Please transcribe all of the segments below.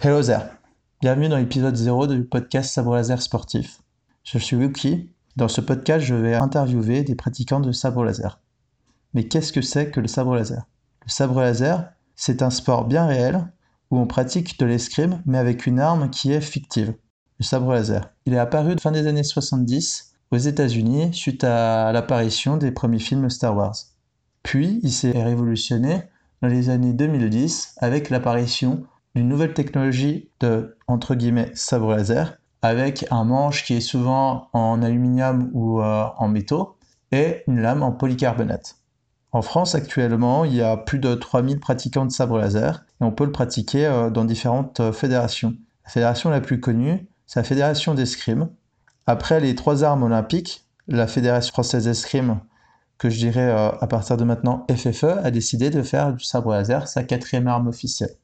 Hello there, bienvenue dans l'épisode 0 du podcast Sabre laser sportif. Je suis Wookie. Dans ce podcast, je vais interviewer des pratiquants de sabre laser. Mais qu'est-ce que c'est que le sabre laser? Le sabre laser, c'est un sport bien réel où on pratique de l'escrime mais avec une arme qui est fictive, le sabre laser. Il est apparu fin des années 70 aux États-Unis suite à l'apparition des premiers films Star Wars. Puis il s'est révolutionné dans les années 2010 avec l'apparition d'une nouvelle technologie de sabre laser avec un manche qui est souvent en aluminium ou euh, en métaux et une lame en polycarbonate. En France actuellement, il y a plus de 3000 pratiquants de sabre laser et on peut le pratiquer euh, dans différentes euh, fédérations. La fédération la plus connue, c'est la fédération d'escrime. Après les trois armes olympiques, la fédération française d'escrime, que je dirais à partir de maintenant FFE, a décidé de faire du sabre laser sa quatrième arme officielle.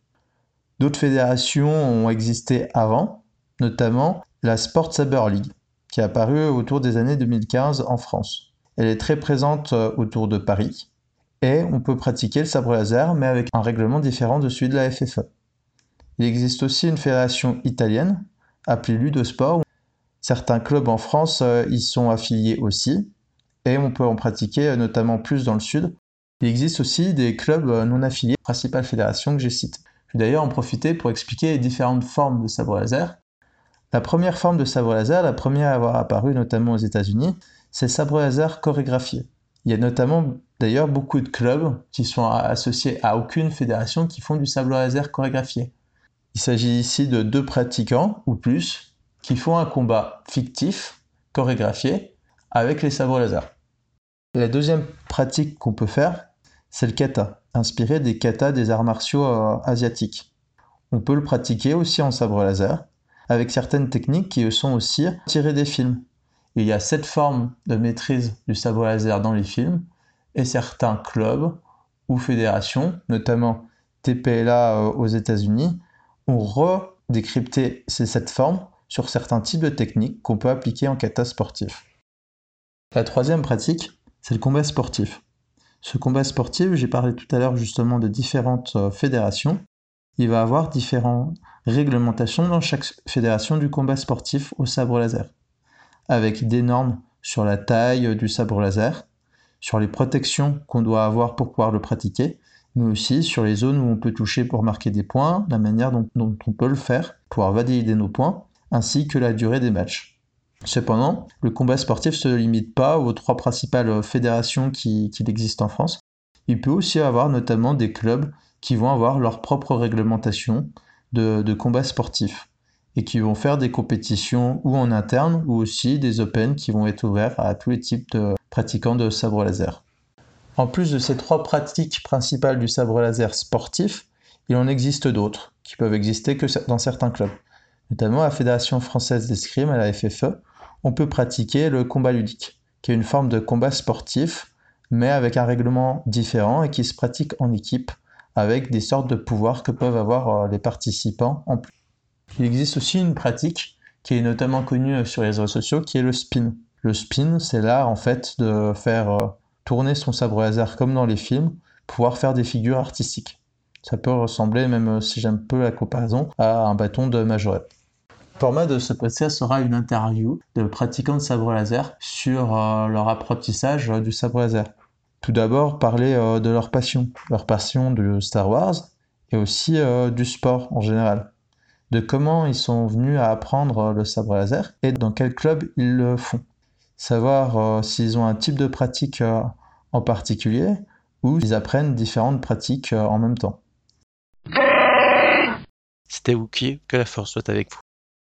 D'autres fédérations ont existé avant, notamment la Sport Saber League, qui est apparue autour des années 2015 en France. Elle est très présente euh, autour de Paris, et on peut pratiquer le sabre laser, mais avec un règlement différent de celui de la FFE. Il existe aussi une fédération italienne, appelée Ludosport. Certains clubs en France euh, y sont affiliés aussi, et on peut en pratiquer euh, notamment plus dans le sud. Il existe aussi des clubs non affiliés, principales fédérations que j'ai citées. Je vais d'ailleurs en profiter pour expliquer les différentes formes de sabre laser. La première forme de sabre laser, la première à avoir apparu notamment aux États-Unis, c'est sabre laser chorégraphié. Il y a notamment d'ailleurs beaucoup de clubs qui sont associés à aucune fédération qui font du sabre laser chorégraphié. Il s'agit ici de deux pratiquants ou plus qui font un combat fictif, chorégraphié, avec les sabres laser. La deuxième pratique qu'on peut faire, c'est le kata inspiré des katas des arts martiaux euh, asiatiques. On peut le pratiquer aussi en sabre laser, avec certaines techniques qui sont aussi tirées des films. Il y a cette forme de maîtrise du sabre laser dans les films, et certains clubs ou fédérations, notamment TPLA euh, aux États-Unis, ont redécrypté cette forme sur certains types de techniques qu'on peut appliquer en kata sportif. La troisième pratique, c'est le combat sportif. Ce combat sportif, j'ai parlé tout à l'heure justement de différentes euh, fédérations. Il va avoir différentes réglementations dans chaque fédération du combat sportif au sabre laser, avec des normes sur la taille du sabre laser, sur les protections qu'on doit avoir pour pouvoir le pratiquer, mais aussi sur les zones où on peut toucher pour marquer des points, la manière dont, on peut le faire, pour valider nos points, ainsi que la durée des matchs. Cependant, le combat sportif ne se limite pas aux trois principales fédérations qui, existent en France. Il peut aussi avoir notamment des clubs qui vont avoir leur propre réglementation de, de combat sportif et qui vont faire des compétitions ou en interne ou aussi des open qui vont être ouverts à tous les types de pratiquants de sabre laser. En plus de ces trois pratiques principales du sabre laser sportif, il en existe d'autres qui peuvent exister que dans certains clubs, notamment la Fédération française d'escrime à la FFE, on peut pratiquer le combat ludique, qui est une forme de combat sportif, mais avec un règlement différent et qui se pratique en équipe, avec des sortes de pouvoirs que peuvent avoir euh, les participants en plus. Il existe aussi une pratique qui est notamment connue sur les réseaux sociaux, qui est le spin. Le spin, c'est l'art en fait de faire euh, tourner son sabre laser comme dans les films, pouvoir faire des figures artistiques. Ça peut ressembler, même euh, si j'aime peu la comparaison, à un bâton de majorette. Le format de ce podcast sera une interview de pratiquants de sabre laser sur euh, leur apprentissage euh, du sabre laser. Tout d'abord, parler euh, de leur passion, leur passion de Star Wars et aussi du sport en général. De comment ils sont venus à apprendre le sabre laser et dans quel club ils le font. Savoir s'ils ont un type de pratique en particulier ou s'ils apprennent différentes pratiques en même temps. C'était Wookie, que la force soit avec vous.